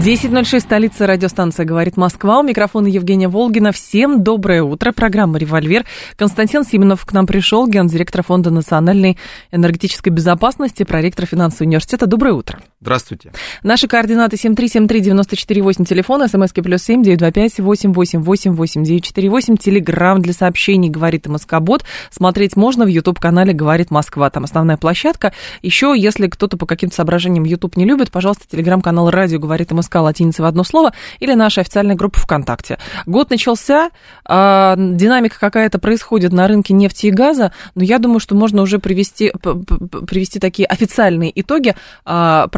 10.06, столица радиостанция «Говорит Москва». У микрофона Евгения Волгина. Всем доброе утро. Программа «Револьвер». Константин Симонов к нам пришел, гендиректор Фонда национальной энергетической безопасности, проректор финансового университета. Доброе утро. Здравствуйте. Наши координаты 7373948, телефон, смски плюс семь девять два пять восемь восемь восемь восемь девять четыре восемь, телеграмм для сообщений «Говорит Москобот». Смотреть можно в YouTube-канале «Говорит Москва». Там основная площадка. Еще, если кто-то по каким-то соображениям YouTube не любит, пожалуйста, телеграм-канал «Радио говорит МСК» латиница в одно слово или наша официальная группа ВКонтакте. Год начался, э, динамика какая-то происходит на рынке нефти и газа, но я думаю, что можно уже привести, привести такие официальные итоги э,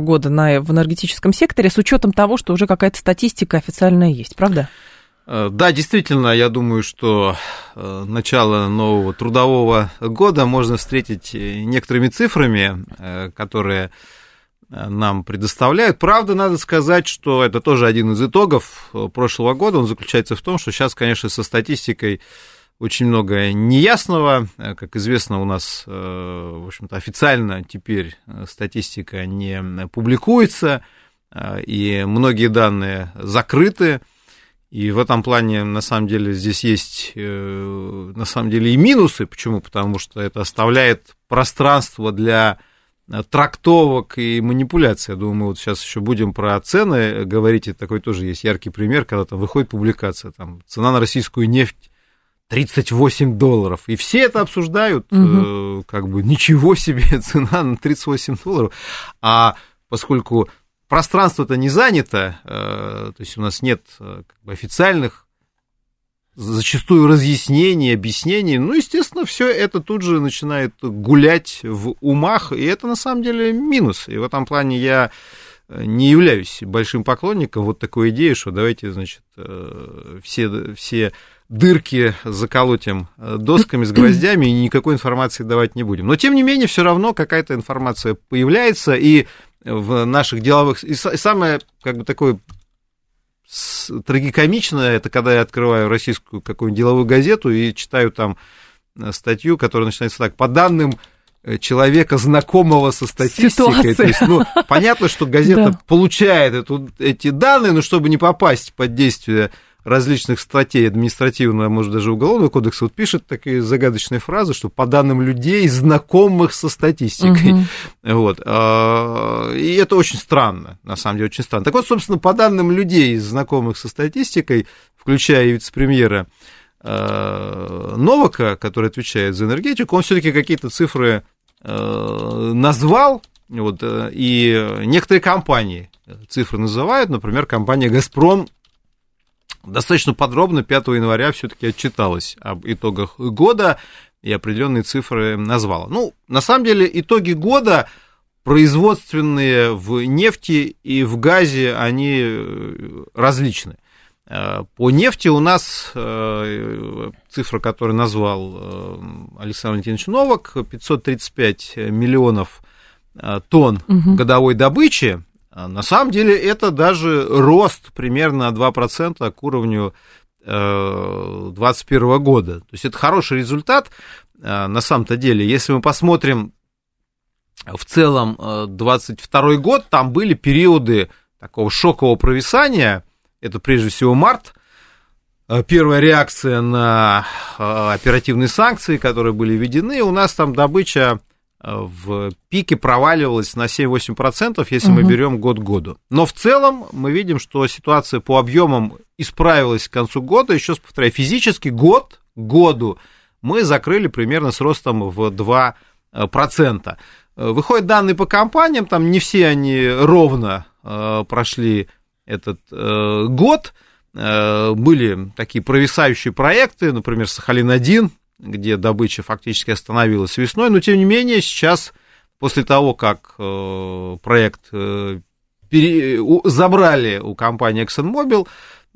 года на, в энергетическом секторе с учетом того, что уже какая-то статистика официальная есть, правда? Да, действительно, я думаю, что начало нового трудового года можно встретить некоторыми цифрами, которые нам предоставляют. Правда, надо сказать, что это тоже один из итогов прошлого года. Он заключается в том, что сейчас, конечно, со статистикой очень много неясного. Как известно, у нас, в общем-то, официально теперь статистика не публикуется, и многие данные закрыты. И в этом плане, на самом деле, здесь есть, на самом деле, и минусы. Почему? Потому что это оставляет пространство для Э, трактовок и манипуляций. Я думаю, мы вот сейчас еще будем про цены говорить. Это такой тоже есть яркий пример, когда там выходит публикация, там цена на российскую нефть 38 долларов. И все это обсуждают, угу. э, как бы ничего себе цена на 38 долларов. А поскольку пространство-то не занято, э, то есть у нас нет э, как бы, официальных зачастую разъяснений, объяснений. Ну, естественно, все это тут же начинает гулять в умах, и это на самом деле минус. И в этом плане я э, не являюсь большим поклонником вот такой идеи, что давайте, значит, э, все, все дырки заколотим э, досками с гвоздями и никакой информации давать не будем. Но, тем не менее, все равно какая-то информация появляется, и в наших деловых... И самое, как бы, такое трагикомичное, это когда я открываю российскую какую-нибудь деловую газету и читаю там э, статью, которая начинается так, по данным э, человека, знакомого со статистикой. То есть, ну, понятно, что газета да. получает эту, эти данные, но чтобы не попасть под действие различных статей административного, может, даже уголовного кодекса, вот пишет такие загадочные фразы, что по данным людей, знакомых со статистикой. Угу. Вот. А, и это очень странно, на самом деле, очень странно. Так вот, собственно, по данным людей, знакомых со статистикой, включая и вице-премьера а, Новака, который отвечает за энергетику, он все-таки какие-то цифры а, назвал, вот, и некоторые компании цифры называют, например, компания «Газпром» достаточно подробно 5 января все-таки отчиталась об итогах года и определенные цифры назвала. Ну, на самом деле, итоги года производственные в нефти и в газе, они э, различны. Э, по нефти у нас э, цифра, которую назвал Александр Валентинович Новак, 535 миллионов тонн угу. годовой добычи, на самом деле это даже рост примерно на 2% к уровню 2021 э, года. То есть это хороший результат э, на самом-то деле. Если мы посмотрим в целом 22 э, год, там были периоды такого шокового провисания, это прежде всего март, первая реакция на оперативные санкции, которые были введены, у нас там добыча в пике проваливалась на 7-8%, если угу. мы берем год к году. Но в целом мы видим, что ситуация по объемам исправилась к концу года. Еще раз повторяю, физически год к году мы закрыли примерно с ростом в 2%. Выходят данные по компаниям, там не все они ровно э, прошли этот э, год. Э, были такие провисающие проекты, например, Сахалин-1, где добыча фактически остановилась весной, но тем не менее сейчас, после того, как э, проект э, пере, забрали у компании ExxonMobil,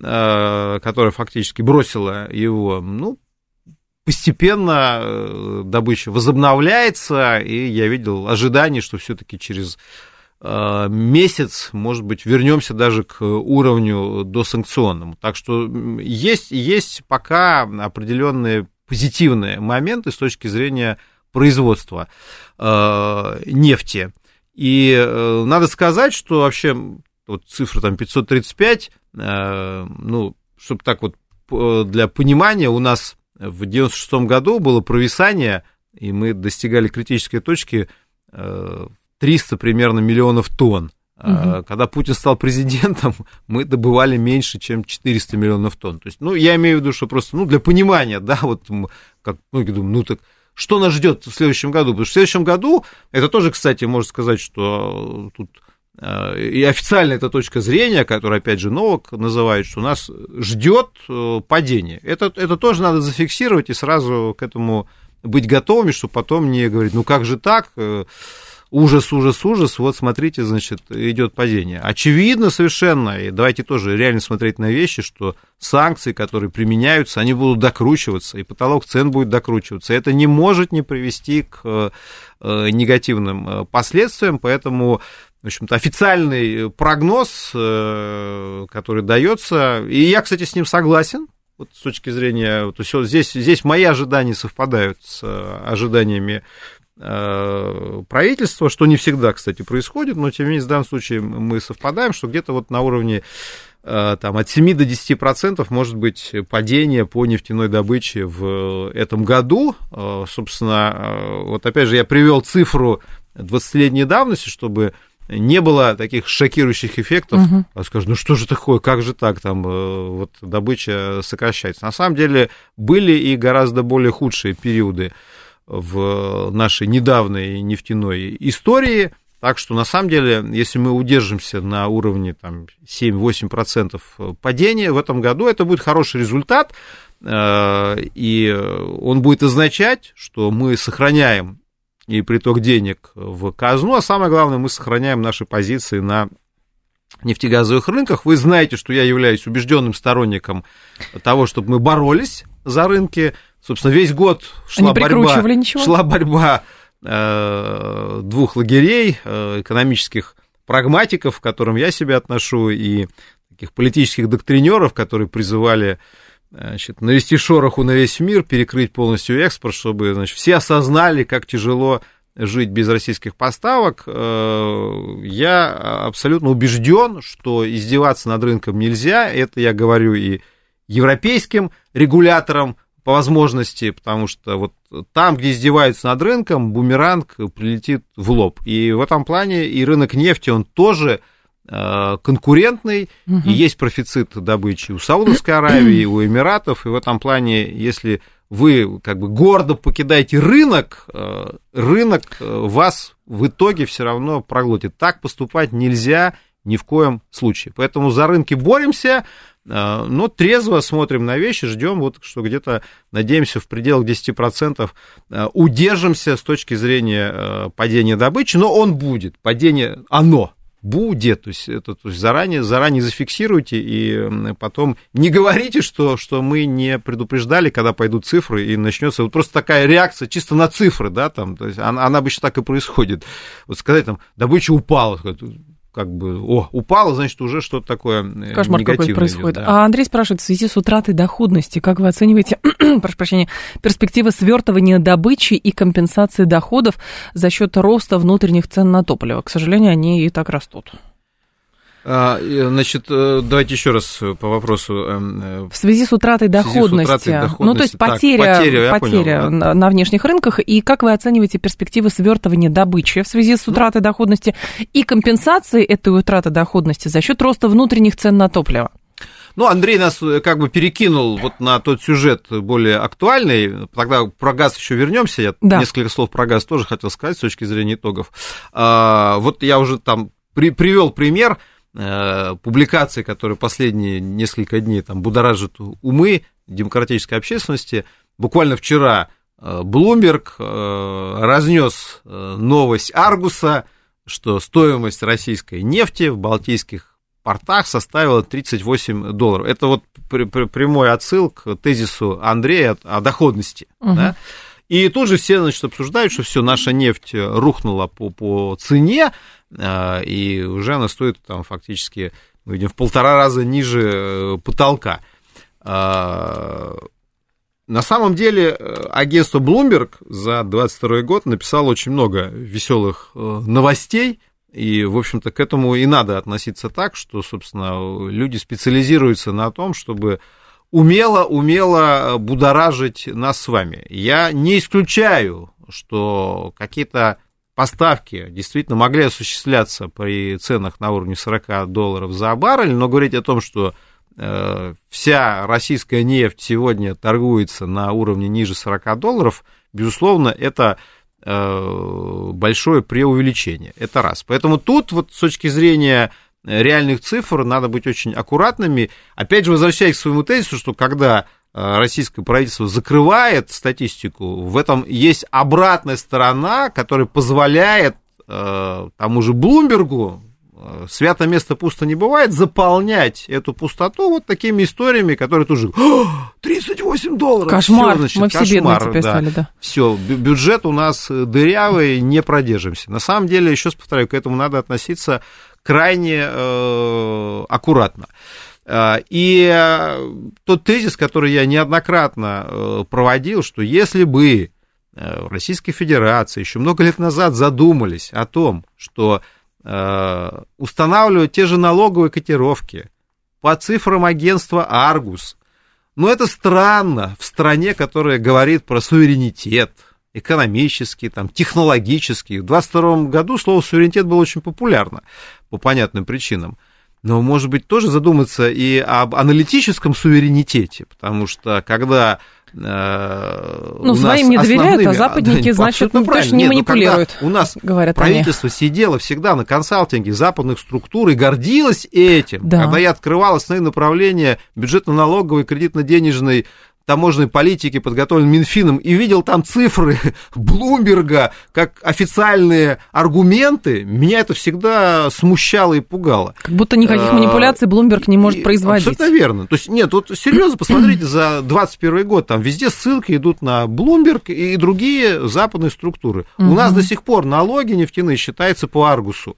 э, которая фактически бросила его, ну, постепенно добыча возобновляется, и я видел ожидание, что все-таки через месяц, может быть, вернемся даже к уровню досанкционному. Так что есть, есть пока определенные позитивные моменты с точки зрения производства э, нефти. И э, надо сказать, что вообще вот цифра там 535, э, ну, чтобы так вот для понимания, у нас в 96 году было провисание, и мы достигали критической точки 300 примерно миллионов тонн. Угу. Когда Путин стал президентом, мы добывали меньше, чем 400 миллионов тонн. То есть, ну, я имею в виду, что просто, ну, для понимания, да, вот, как многие думают, ну, так что нас ждет в следующем году? Потому что в следующем году, это тоже, кстати, можно сказать, что тут э, и официально это точка зрения, которую, опять же, Новак называет, что нас ждет э, падение. Это, это тоже надо зафиксировать и сразу к этому быть готовыми, чтобы потом не говорить, ну как же так, э, ужас, ужас, ужас, вот смотрите, значит, идет падение. Очевидно совершенно, и давайте тоже реально смотреть на вещи, что санкции, которые применяются, они будут докручиваться, и потолок цен будет докручиваться. Это не может не привести к э, негативным э, последствиям, поэтому в общем-то, официальный прогноз, э, который дается, и я, кстати, с ним согласен, вот с точки зрения, то есть здесь, здесь мои ожидания совпадают с ожиданиями правительства, что не всегда, кстати, происходит, но тем не менее в данном случае мы совпадаем, что где-то вот на уровне э, там, от 7 до 10 процентов может быть падение по нефтяной добыче в этом году. Э, собственно, вот опять же я привел цифру 20-летней давности, чтобы не было таких шокирующих эффектов. Угу. А скажут, ну что же такое, как же так, там вот добыча сокращается. На самом деле были и гораздо более худшие периоды в нашей недавней нефтяной истории. Так что, на самом деле, если мы удержимся на уровне там, 7-8% падения в этом году, это будет хороший результат, э, и он будет означать, что мы сохраняем и приток денег в казну, а самое главное, мы сохраняем наши позиции на нефтегазовых рынках. Вы знаете, что я являюсь убежденным сторонником того, чтобы мы боролись за рынки, Собственно, весь год шла борьба, ничего? шла борьба э, двух лагерей, э, экономических прагматиков, к которым я себя отношу, и таких политических доктринеров, которые призывали значит, навести шороху на весь мир, перекрыть полностью экспорт, чтобы значит, все осознали, как тяжело жить без российских поставок. Э, я абсолютно убежден, что издеваться над рынком нельзя. Это я говорю и европейским регуляторам, по возможности, потому что вот там, где издеваются над рынком, бумеранг прилетит в лоб. И в этом плане и рынок нефти, он тоже э, конкурентный, угу. и есть профицит добычи у Саудовской Аравии, у Эмиратов, и в этом плане, если вы как бы гордо покидаете рынок, э, рынок э, вас в итоге все равно проглотит. Так поступать нельзя ни в коем случае. Поэтому за рынки боремся, но трезво смотрим на вещи, ждем, вот, что где-то, надеемся, в пределах 10% а, удержимся с точки зрения а, падения добычи, но он будет, падение, оно будет, то есть это то есть заранее, заранее зафиксируйте и потом не говорите, что, что мы не предупреждали, когда пойдут цифры и начнется вот просто такая реакция чисто на цифры, да, там, то есть она, она обычно так и происходит. Вот сказать там, добыча упала, как бы, о, упало, значит, уже что-то такое э, Кошмар какой происходит. Идет, да. А Андрей спрашивает, в связи с утратой доходности, как вы оцениваете, прошу прощения, перспективы свертывания добычи и компенсации доходов за счет роста внутренних цен на топливо? К сожалению, они и так растут. А, значит, э, давайте еще раз по вопросу. Э, в связи с утратой доходности. С утратой доходности. Ну, то есть потеря, так, потеря, потеря понял, да. на внешних рынках. И как вы оцениваете перспективы свертывания добычи в связи с утратой доходности и компенсации этой утраты доходности за счет роста внутренних цен на топливо? Ну, Андрей нас э, как бы перекинул вот на тот сюжет более актуальный. Тогда про газ еще вернемся. Я да. несколько слов про газ тоже хотел сказать с точки зрения итогов. А, вот я уже там при, привел пример Э, публикации, которые последние несколько дней там будоражат умы демократической общественности. Буквально вчера Блумберг э, разнес э, новость Аргуса, что стоимость российской нефти в балтийских портах составила 38 долларов. Это вот прямой отсыл к тезису Андрея о доходности. Угу. Да? И тут же все значит, обсуждают, что все, наша нефть рухнула по, по цене, э, и уже она стоит там фактически, мы видим, в полтора раза ниже э, потолка. Э, на самом деле агентство Bloomberg за 2022 год написало очень много веселых новостей, и, в общем-то, к этому и надо относиться так, что, собственно, люди специализируются на том, чтобы умело, умело будоражить нас с вами. Я не исключаю, что какие-то поставки действительно могли осуществляться при ценах на уровне 40 долларов за баррель, но говорить о том, что э, вся российская нефть сегодня торгуется на уровне ниже 40 долларов, безусловно, это э, большое преувеличение. Это раз. Поэтому тут вот с точки зрения реальных цифр надо быть очень аккуратными. Опять же, возвращаясь к своему тезису, что когда российское правительство закрывает статистику, в этом есть обратная сторона, которая позволяет э, тому же Блумбергу, э, свято место пусто не бывает, заполнять эту пустоту вот такими историями, которые тоже 38 долларов. Кошмар, Всё, значит, мы все бедные теперь да. стали, да. Все, бюджет у нас дырявый, не продержимся. На самом деле, еще раз повторяю, к этому надо относиться крайне э, аккуратно. Э, и э, тот тезис, который я неоднократно э, проводил, что если бы в Российской Федерации еще много лет назад задумались о том, что устанавливать те же налоговые котировки по цифрам агентства Аргус, но это странно в стране, которая говорит про суверенитет, экономический, там, технологический. В 22 году слово суверенитет было очень популярно по понятным причинам. Но, может быть, тоже задуматься и об аналитическом суверенитете, потому что когда э, ну, своим не доверяют, а западники, да, значит, ну, точно не Нет, манипулируют. У нас говорят правительство они. сидело всегда на консалтинге западных структур и гордилось этим. Да. Когда я открывал основные направления бюджетно-налоговой, кредитно-денежной таможенной политики, подготовлен Минфином, и видел там цифры Блумберга как официальные аргументы, меня это всегда смущало и пугало. Как будто никаких а, манипуляций Блумберг не может производить. Абсолютно верно. То есть, нет, вот серьезно, посмотрите, за 21 год там везде ссылки идут на Блумберг и другие западные структуры. У нас до сих пор налоги нефтяные считаются по Аргусу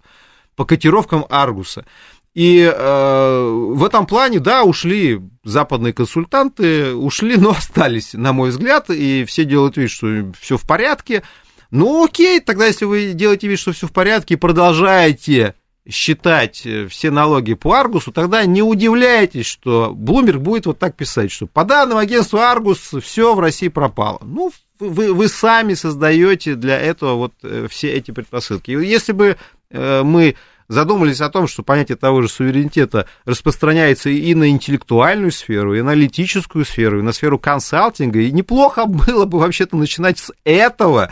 по котировкам Аргуса. И э, в этом плане, да, ушли западные консультанты, ушли, но остались, на мой взгляд, и все делают вид, что все в порядке. Ну, окей, тогда если вы делаете вид, что все в порядке, и продолжаете считать э, все налоги по Аргусу, тогда не удивляйтесь, что Блумберг будет вот так писать, что по данным агентства Аргус все в России пропало. Ну, вы, вы сами создаете для этого вот э, все эти предпосылки. Если бы э, мы задумались о том, что понятие того же суверенитета распространяется и на интеллектуальную сферу, и на аналитическую сферу, и на сферу консалтинга, и неплохо было бы вообще-то начинать с этого.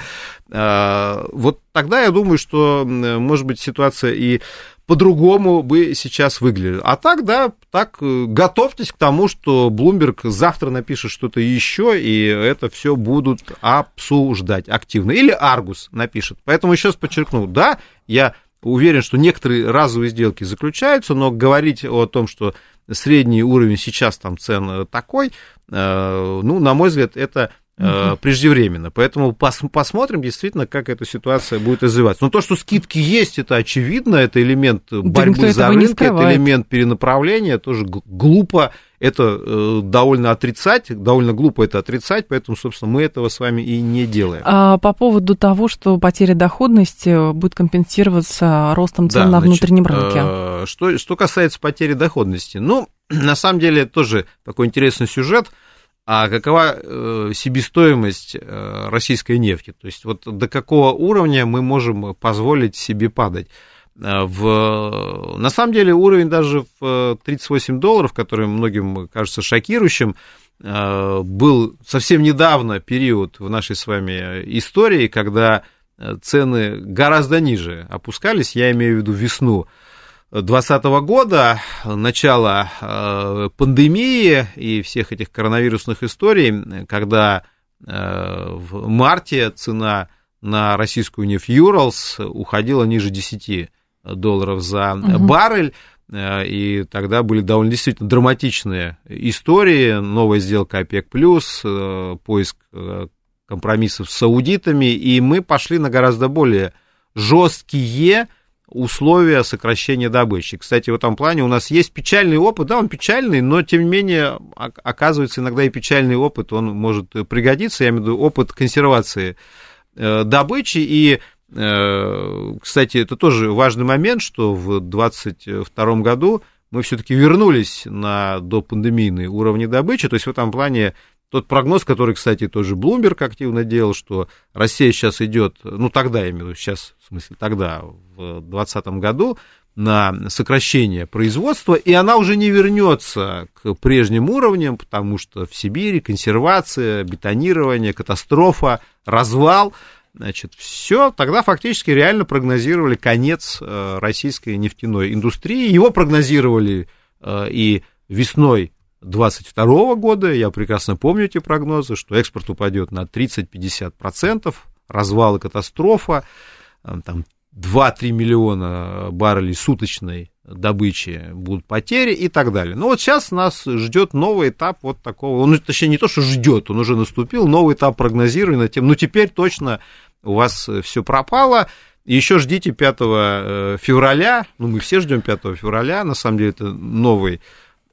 А, вот тогда я думаю, что, может быть, ситуация и по-другому бы сейчас выглядела. А так, да, так э, готовьтесь к тому, что Bloomberg завтра напишет что-то еще, и это все будут обсуждать активно. Или Аргус напишет. Поэтому еще раз подчеркну, да, я уверен, что некоторые разовые сделки заключаются, но говорить о том, что средний уровень сейчас там цен такой, э, ну, на мой взгляд, это угу. преждевременно. Поэтому пос, посмотрим действительно, как эта ситуация будет развиваться. Но то, что скидки есть, это очевидно, это элемент борьбы да за рынок, это элемент перенаправления, тоже глупо это э, довольно отрицать, довольно глупо это отрицать, поэтому, собственно, мы этого с вами и не делаем. А по поводу того, что потеря доходности будет компенсироваться ростом цен да, на значит, внутреннем рынке. Э, что, что касается потери доходности, ну, на самом деле, тоже такой интересный сюжет – а какова э, себестоимость э, российской нефти? То есть вот до какого уровня мы можем позволить себе падать? Э, в, на самом деле уровень даже в 38 долларов, который многим кажется шокирующим, был совсем недавно период в нашей с вами истории, когда цены гораздо ниже опускались, я имею в виду весну 2020 года, начало э, пандемии и всех этих коронавирусных историй, когда э, в марте цена на российскую нефть Юралс уходила ниже 10 долларов за угу. баррель, и тогда были довольно действительно драматичные истории, новая сделка ОПЕК+, поиск компромиссов с саудитами, и мы пошли на гораздо более жесткие условия сокращения добычи. Кстати, в этом плане у нас есть печальный опыт, да, он печальный, но тем не менее, оказывается, иногда и печальный опыт, он может пригодиться, я имею в виду опыт консервации э, добычи, и, э, кстати, это тоже важный момент, что в 2022 году мы все-таки вернулись на допандемийные уровни добычи, то есть в этом плане тот прогноз, который, кстати, тоже Блумберг активно делал, что Россия сейчас идет, ну тогда, я имею в виду, сейчас, в смысле, тогда, в 2020 году, на сокращение производства, и она уже не вернется к прежним уровням, потому что в Сибири консервация, бетонирование, катастрофа, развал, значит, все, тогда фактически реально прогнозировали конец э, российской нефтяной индустрии, его прогнозировали э, и весной 2022 года, я прекрасно помню эти прогнозы, что экспорт упадет на 30-50%, развал и катастрофа, э, там 2-3 миллиона баррелей суточной добычи будут потери и так далее. Но вот сейчас нас ждет новый этап вот такого, он, точнее, не то, что ждет, он уже наступил, новый этап прогнозирования тем, ну, теперь точно у вас все пропало, еще ждите 5 э, февраля, ну, мы все ждем 5 февраля, на самом деле это новый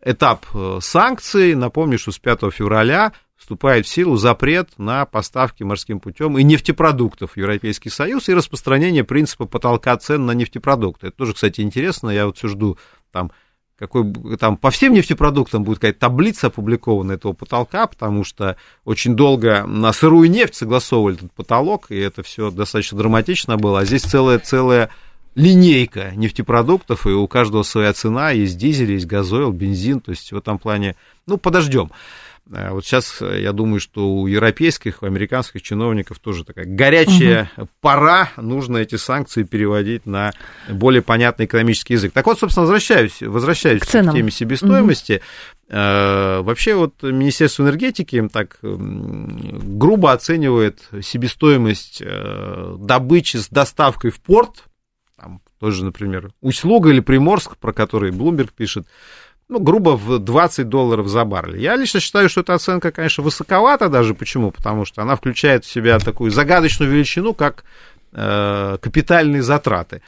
этап э, санкций. Напомню, что с 5 февраля вступает в силу запрет на поставки морским путем и нефтепродуктов в Европейский Союз и распространение принципа потолка цен на нефтепродукты. Это тоже, кстати, интересно. Я вот все жду там какой там по всем нефтепродуктам будет какая-то таблица опубликована этого потолка, потому что очень долго на сырую нефть согласовывали этот потолок, и это все достаточно драматично было, а здесь целая целая линейка нефтепродуктов, и у каждого своя цена, есть дизель, есть газойл, бензин, то есть в этом плане, ну, подождем. Э, вот сейчас э, я думаю, что у европейских, у американских чиновников тоже такая горячая угу. пора, нужно эти санкции переводить на более понятный экономический язык. Так вот, собственно, возвращаюсь, возвращаюсь к, к теме себестоимости. Угу. Вообще вот Министерство энергетики так грубо оценивает себестоимость добычи с доставкой в порт там тоже, например, Усть-Луга или Приморск, про который Блумберг пишет, ну, грубо в 20 долларов за баррель. Я лично считаю, что эта оценка, конечно, высоковата даже. Почему? Потому что она включает в себя такую загадочную величину, как э, капитальные затраты.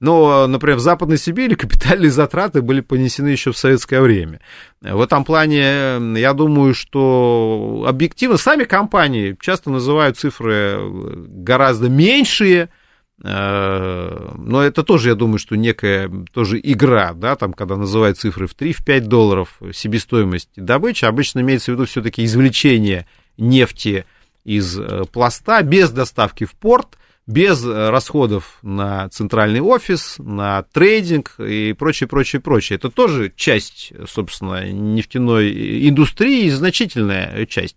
Но, например, в Западной Сибири капитальные затраты были понесены еще в советское время. В этом плане, я думаю, что объективно сами компании часто называют цифры гораздо меньшие, Э, но это тоже, я думаю, что некая тоже игра, да, там, когда называют цифры в 3-5 долларов себестоимость добычи, обычно имеется в виду все-таки извлечение нефти из э, пласта без доставки в порт, без э, расходов на центральный офис, на трейдинг и прочее, прочее, прочее. Это тоже часть, собственно, нефтяной индустрии, значительная часть.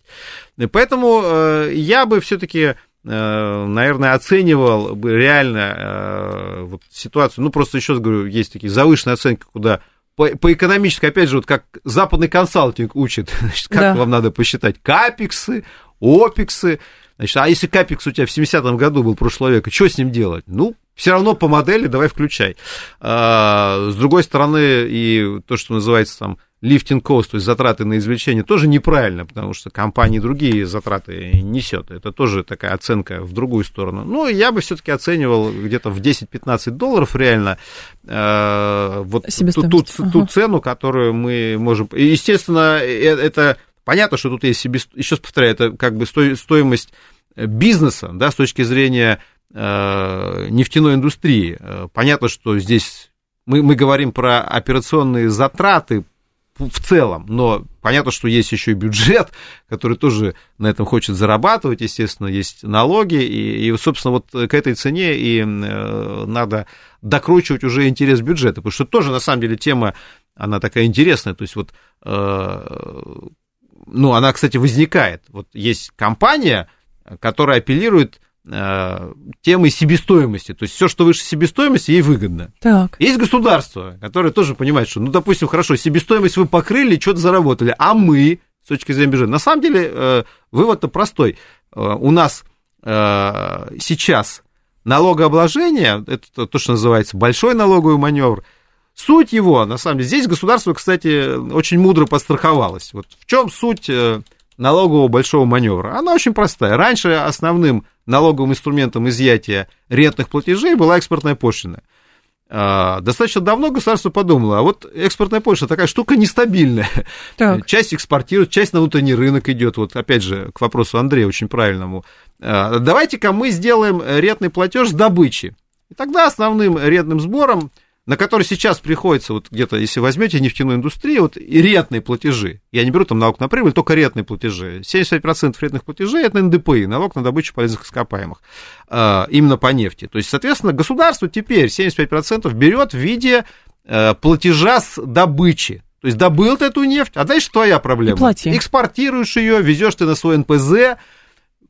Поэтому я бы все-таки Э, наверное, оценивал бы реально э, вот ситуацию. Ну, просто еще раз говорю, есть такие завышенные оценки, куда по, по экономической, опять же, вот как западный консалтинг учит, значит, как да. вам надо посчитать капексы, опексы. Значит, а если капекс у тебя в 70-м году был прошлого века, что с ним делать? Ну, все равно по модели давай включай. А, с другой стороны, и то, что называется там lifting cost, то есть затраты на извлечение, тоже неправильно, потому что компании другие затраты несет. Это тоже такая оценка в другую сторону. Ну, я бы все-таки оценивал где-то в 10-15 долларов реально э, вот ту, ту, ага. ту цену, которую мы можем... Естественно, э, это понятно, что тут есть себе... Еще раз повторяю, это как бы стоимость бизнеса, да, с точки зрения нефтяной индустрии. Э, понятно, что здесь мы, мы говорим про операционные затраты в целом, но понятно, что есть еще и бюджет, который тоже на этом хочет зарабатывать, естественно, есть налоги, и, и собственно, вот к этой цене и э, надо докручивать уже интерес бюджета, потому что тоже, на самом деле, тема, она такая интересная, то есть вот, э, ну, она, кстати, возникает, вот есть компания, которая апеллирует Э, темой себестоимости. То есть все, что выше себестоимости, ей выгодно. Так. Есть государство, которое тоже понимает, что, ну, допустим, хорошо, себестоимость вы покрыли, что-то заработали, а мы, с точки зрения бюджета, на самом деле э, вывод-то простой. Э, у нас сейчас налогообложение, это то, что называется большой налоговый маневр, Суть его, на самом деле, здесь государство, кстати, очень мудро подстраховалось. Вот в чем суть э, налогового большого маневра? Она очень простая. Раньше основным налоговым инструментом изъятия рентных платежей была экспортная пошлина. А, достаточно давно государство подумало, а вот экспортная пошлина такая штука нестабильная. Так. Часть экспортирует, часть на внутренний рынок идет. Вот опять же, к вопросу Андрея очень правильному. А, давайте-ка мы сделаем рентный платеж с добычи. И тогда основным рентным сбором на который сейчас приходится, вот где-то, если возьмете нефтяную индустрию, вот и рентные платежи, я не беру там налог на прибыль, только рентные платежи, 75% рентных платежей это НДПИ, налог на добычу полезных ископаемых, а, именно по нефти. То есть, соответственно, государство теперь 75% берет в виде э, платежа с добычи. То есть добыл ты эту нефть, а дальше твоя проблема. плати. Экспортируешь ее, везешь ты на свой НПЗ,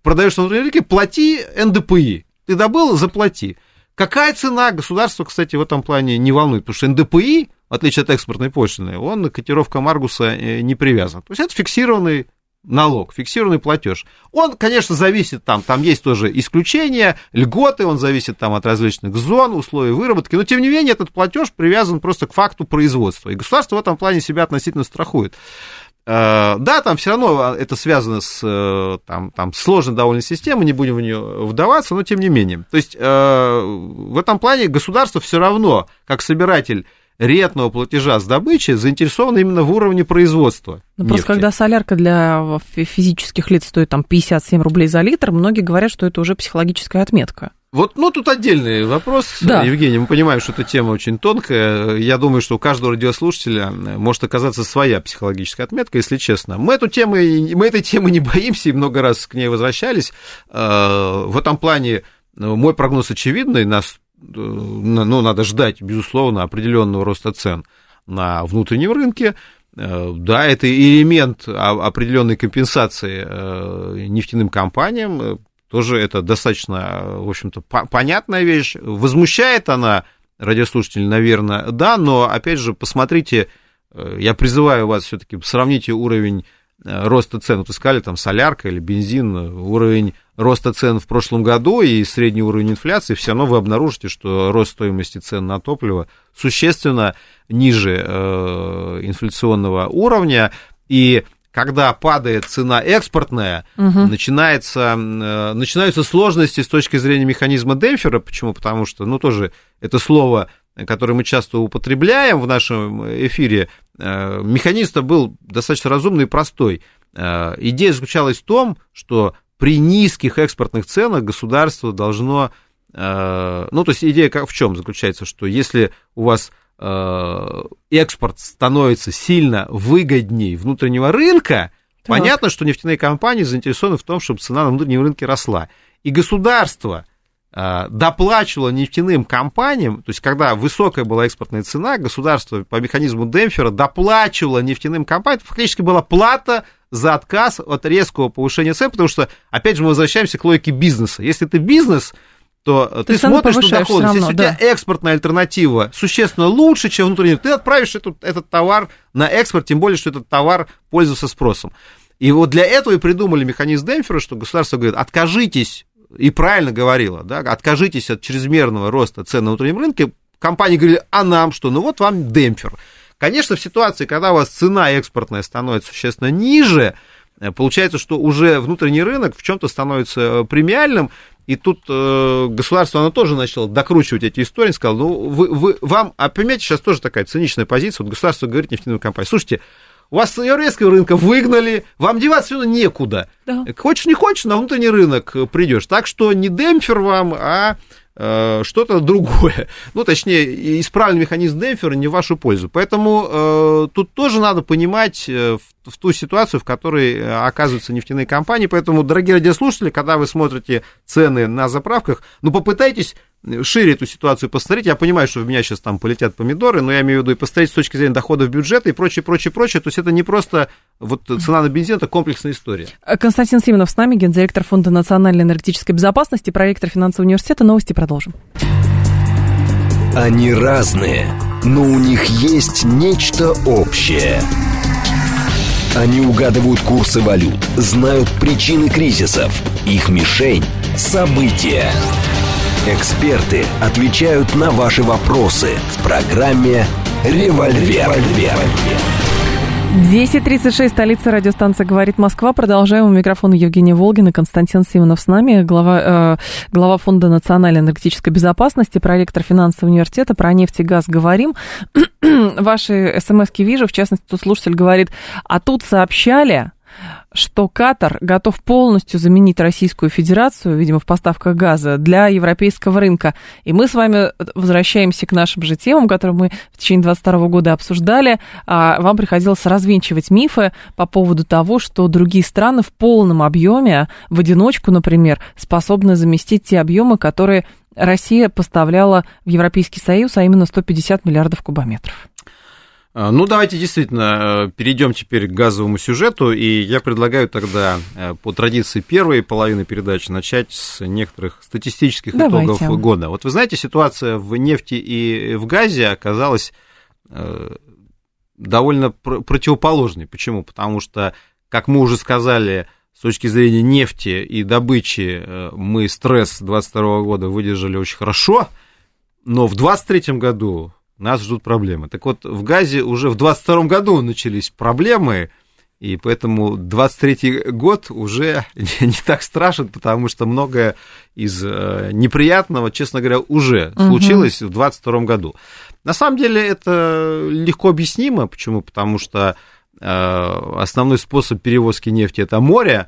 продаешь на внутреннем рынке, плати НДПИ. Ты добыл, заплати. Какая цена? Государство, кстати, в этом плане не волнует, потому что НДПИ, в отличие от экспортной пошлины, он к котировкам Аргуса э, не привязан. То есть это фиксированный налог, фиксированный платеж. Он, конечно, зависит там, там есть тоже исключения, льготы, он зависит там от различных зон, условий выработки, но тем не менее этот платеж привязан просто к факту производства. И государство в этом плане себя относительно страхует. Э, да, там все равно это связано с э, там, там, сложной довольно системой, не будем в нее вдаваться, но тем не менее. То есть э, в этом плане государство все равно, как собиратель ретного платежа с добычи, заинтересовано именно в уровне производства. Ну, просто когда солярка для физических лиц стоит там 57 рублей за литр, многие говорят, что это уже психологическая отметка. Вот, ну, тут отдельный вопрос, да. Евгений. Мы понимаем, что эта тема очень тонкая. Я думаю, что у каждого радиослушателя может оказаться своя психологическая отметка, если честно. Мы, эту тему, мы этой темы не боимся и много раз к ней возвращались. Э, в этом плане ну, мой прогноз очевидный. Нас, э, ну, надо ждать, безусловно, определенного роста цен на внутреннем рынке. Э, да, это элемент определенной компенсации нефтяным компаниям, тоже это достаточно, в общем-то, понятная вещь. Возмущает она радиослушателей, наверное, да, но, опять же, посмотрите, э, я призываю вас все-таки, сравните уровень э, роста цен, вот искали там солярка или бензин, уровень роста цен в прошлом году и средний уровень инфляции, все равно вы обнаружите, что рост стоимости цен на топливо существенно ниже э, инфляционного уровня, и когда падает цена экспортная, угу. начинается, э, начинаются сложности с точки зрения механизма демпфера. Почему? Потому что, ну, тоже это слово, которое мы часто употребляем в нашем эфире, э, механизм был достаточно разумный и простой. Э, идея заключалась в том, что при низких экспортных ценах государство должно... Ну, то есть идея в чем заключается, что если у вас Э, экспорт становится сильно выгоднее внутреннего рынка, так. понятно, что нефтяные компании заинтересованы в том, чтобы цена на внутреннем рынке росла. И государство э, доплачивало нефтяным компаниям, то есть когда высокая была экспортная цена, государство по механизму Демпфера доплачивало нефтяным компаниям, это фактически была плата за отказ от резкого повышения цен, потому что, опять же, мы возвращаемся к логике бизнеса. Если ты бизнес, то ты, ты смотришь на доходность. Если у тебя экспортная альтернатива существенно лучше, чем внутренняя, ты отправишь этот, этот товар на экспорт, тем более, что этот товар пользуется спросом. И вот для этого и придумали механизм Демпфера, что государство говорит, откажитесь, и правильно говорило, да, откажитесь от чрезмерного роста цен на внутреннем рынке. Компании говорили, а нам что? Ну вот вам демпфер. Конечно, в ситуации, когда у вас цена экспортная становится существенно ниже, э, получается, что уже внутренний рынок в чем-то становится э, премиальным, и тут э, государство, оно тоже начало докручивать эти истории, сказал, ну, вы, вы, вам, а понимаете, сейчас тоже такая циничная позиция, вот государство говорит нефтяной компании, слушайте, вас с европейского рынка выгнали, вам деваться сюда некуда. Да. Хочешь, не хочешь, на внутренний рынок придешь. Так что не демпфер вам, а что-то другое. Ну, точнее, исправленный механизм демпфера не в вашу пользу. Поэтому э, тут тоже надо понимать э, в, в ту ситуацию, в которой э, оказываются нефтяные компании. Поэтому, дорогие радиослушатели, когда вы смотрите цены на заправках, ну, попытайтесь шире эту ситуацию посмотреть. Я понимаю, что в меня сейчас там полетят помидоры, но я имею в виду и посмотреть с точки зрения доходов бюджета и прочее, прочее, прочее. То есть это не просто вот цена на бензин, это комплексная история. Константин Симонов с нами, гендиректор Фонда национальной энергетической безопасности, проектор финансового университета. Новости продолжим. Они разные, но у них есть нечто общее. Они угадывают курсы валют, знают причины кризисов. Их мишень – события. Эксперты отвечают на ваши вопросы в программе Револьвер. 10.36, столица радиостанция «Говорит Москва». Продолжаем. У микрофона Евгения Волгина, Константин Симонов с нами, глава, э, глава Фонда национальной энергетической безопасности, проректор финансового университета. Про нефть и газ говорим. Ваши смс-ки вижу, в частности, тут слушатель говорит, а тут сообщали, что Катар готов полностью заменить Российскую Федерацию, видимо, в поставках газа для европейского рынка. И мы с вами возвращаемся к нашим же темам, которые мы в течение 2022 года обсуждали. А вам приходилось развенчивать мифы по поводу того, что другие страны в полном объеме, в одиночку, например, способны заместить те объемы, которые Россия поставляла в Европейский Союз, а именно 150 миллиардов кубометров. А, ну, давайте действительно э, перейдем теперь к газовому сюжету, и я предлагаю тогда э, по традиции первой половины передачи начать с некоторых статистических давайте. итогов года. Вот вы знаете, ситуация в нефти и в газе оказалась э, довольно противоположной. Почему? Потому что, как мы уже сказали, с точки зрения нефти и добычи мы стресс 2022 года выдержали очень хорошо, но в 2023 году нас ждут проблемы. Так вот, в газе уже в 22 году начались проблемы, и поэтому 23 год уже не так страшен, потому что многое из э, неприятного, честно говоря, уже угу. случилось в 22 году. На самом деле это легко объяснимо. Почему? Потому что э, основной способ перевозки нефти это море,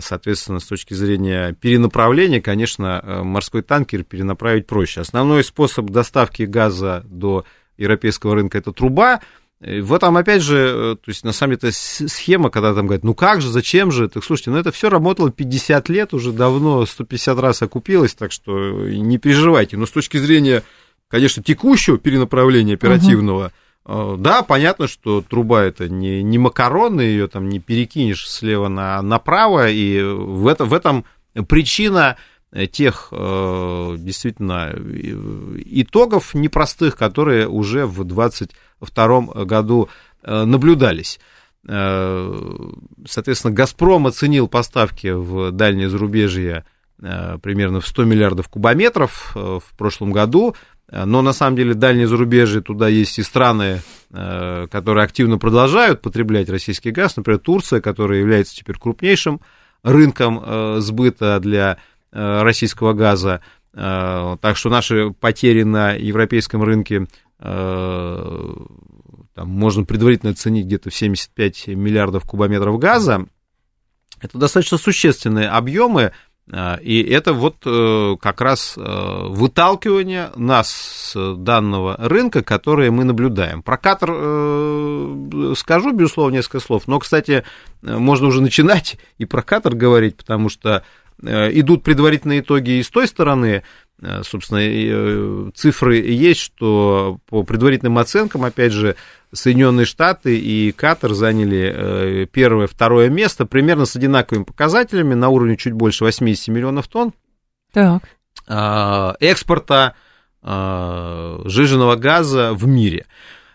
соответственно, с точки зрения перенаправления, конечно, э, морской танкер перенаправить проще. Основной способ доставки газа до европейского рынка это труба. В этом, опять же, э, то есть, на самом деле, схема, когда там говорят, ну как же, зачем же? Так, слушайте, ну это все работало 50 лет, уже давно 150 раз окупилось, так что не переживайте. Но с точки зрения, конечно, текущего перенаправления оперативного, Э, да, понятно, что труба это не, не макароны, ее там не перекинешь слева на, направо, и в, это, в этом причина тех э, действительно итогов непростых, которые уже в 2022 году э, наблюдались. Соответственно, «Газпром» оценил поставки в дальнее зарубежье примерно в 100 миллиардов кубометров в прошлом году. Но на самом деле дальнее зарубежье, туда есть и страны, э, которые активно продолжают потреблять российский газ, например, Турция, которая является теперь крупнейшим рынком э, сбыта для э, российского газа. Так что наши потери на европейском рынке там, можно предварительно оценить где-то в 75 миллиардов кубометров газа. Это достаточно существенные объемы, и это вот э, как раз э, выталкивание нас с данного рынка, которое мы наблюдаем. Про Катар э, скажу, безусловно, несколько слов, но, кстати, можно уже начинать и про Катар говорить, потому что идут предварительные итоги и с той стороны, собственно, цифры есть, что по предварительным оценкам, опять же, Соединенные Штаты и Катар заняли э, первое, второе место, примерно с одинаковыми показателями, на уровне чуть больше 80 миллионов тонн так. А, экспорта а, жиженного газа в мире.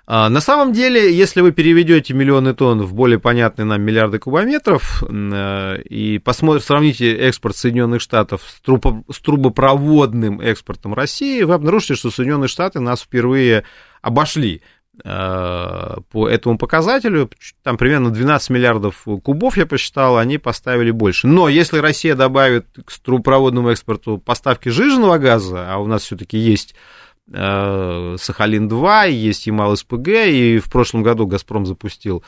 А, на самом деле, если вы переведете миллионы тонн в более понятные нам миллиарды кубометров э, и посмотрите, сравните экспорт Соединенных Штатов с, трубо, с трубопроводным экспортом России, вы обнаружите, что Соединенные Штаты нас впервые обошли. Э, по этому показателю, там примерно 12 миллиардов кубов, я посчитал, они поставили больше. Но если Россия добавит к трубопроводному экспорту поставки жиженного газа, а у нас все-таки есть Сахалин-2, есть Ямал-СПГ, и в прошлом году «Газпром» запустил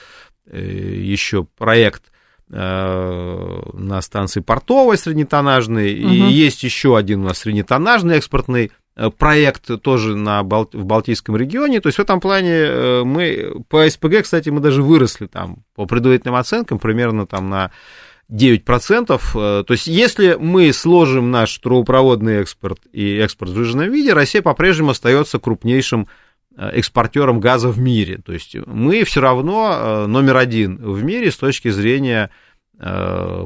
э, еще проект на станции портовой среднетоннажной, угу. и есть еще один у нас среднетоннажный экспортный Э, проект тоже на Бал... в Балтийском регионе. То есть в этом плане э, мы по СПГ, кстати, мы даже выросли там по предварительным оценкам примерно там на 9%. Э, то есть если мы сложим наш трубопроводный экспорт и экспорт в сжиженном виде, Россия по-прежнему остается крупнейшим экспортером газа в мире. То есть мы все равно номер один в мире с точки зрения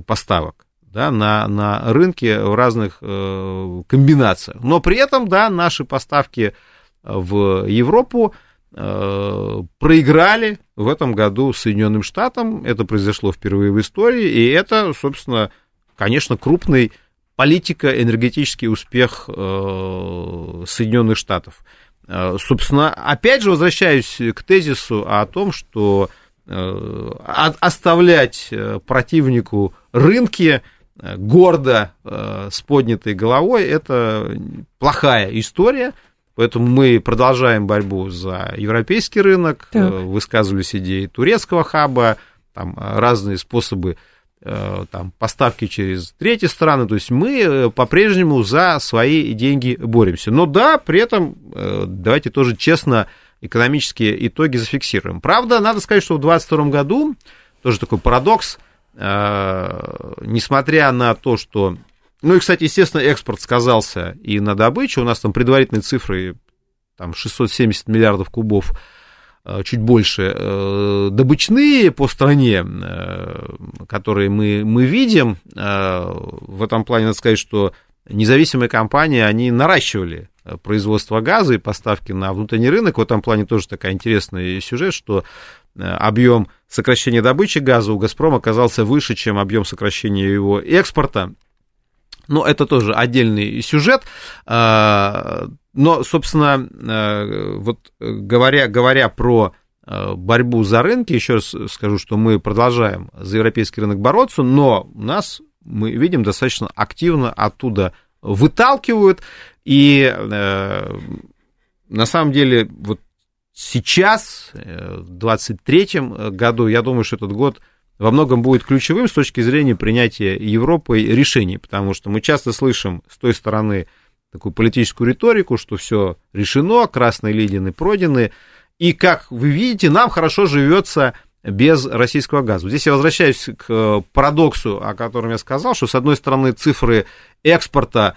поставок да, на, на рынке в разных э, комбинациях. Но при этом, да, наши поставки в Европу э, проиграли в этом году Соединенным Штатам. Это произошло впервые в истории, и это, собственно, конечно, крупный политико-энергетический успех э, Соединенных Штатов. Собственно, опять же возвращаюсь к тезису о том, что оставлять противнику рынки гордо с поднятой головой – это плохая история, Поэтому мы продолжаем борьбу за европейский рынок, так. высказывались идеи турецкого хаба, там разные способы Э, там, поставки через третьи страны. То есть мы э, по-прежнему за свои деньги боремся. Но да, при этом э, давайте тоже честно экономические итоги зафиксируем. Правда, надо сказать, что в 2022 году, тоже такой парадокс, несмотря на то, что... Ну и, кстати, естественно, экспорт сказался и на добычу. У нас там предварительные цифры там 670 миллиардов кубов Э, чуть больше, э, добычные по стране, э, которые мы, мы видим, в этом плане надо сказать, что независимые компании, они наращивали производство газа и поставки на внутренний рынок. В этом плане тоже такая интересный сюжет, что объем сокращения добычи газа у «Газпрома» оказался выше, чем объем сокращения его экспорта. Но это тоже отдельный сюжет. Но, собственно, э, вот говоря, говоря про э, борьбу за рынки, еще раз скажу, что мы продолжаем за европейский рынок бороться, но нас, мы видим, достаточно активно оттуда выталкивают, и э, на самом деле вот сейчас, в 2023 году, я думаю, что этот год во многом будет ключевым с точки зрения принятия Европой решений, потому что мы часто слышим с той стороны такую политическую риторику, что все решено, красные линии пройдены, и, как вы видите, нам хорошо живется без российского газа. Здесь я возвращаюсь к э, парадоксу, о котором я сказал, что, с одной стороны, цифры экспорта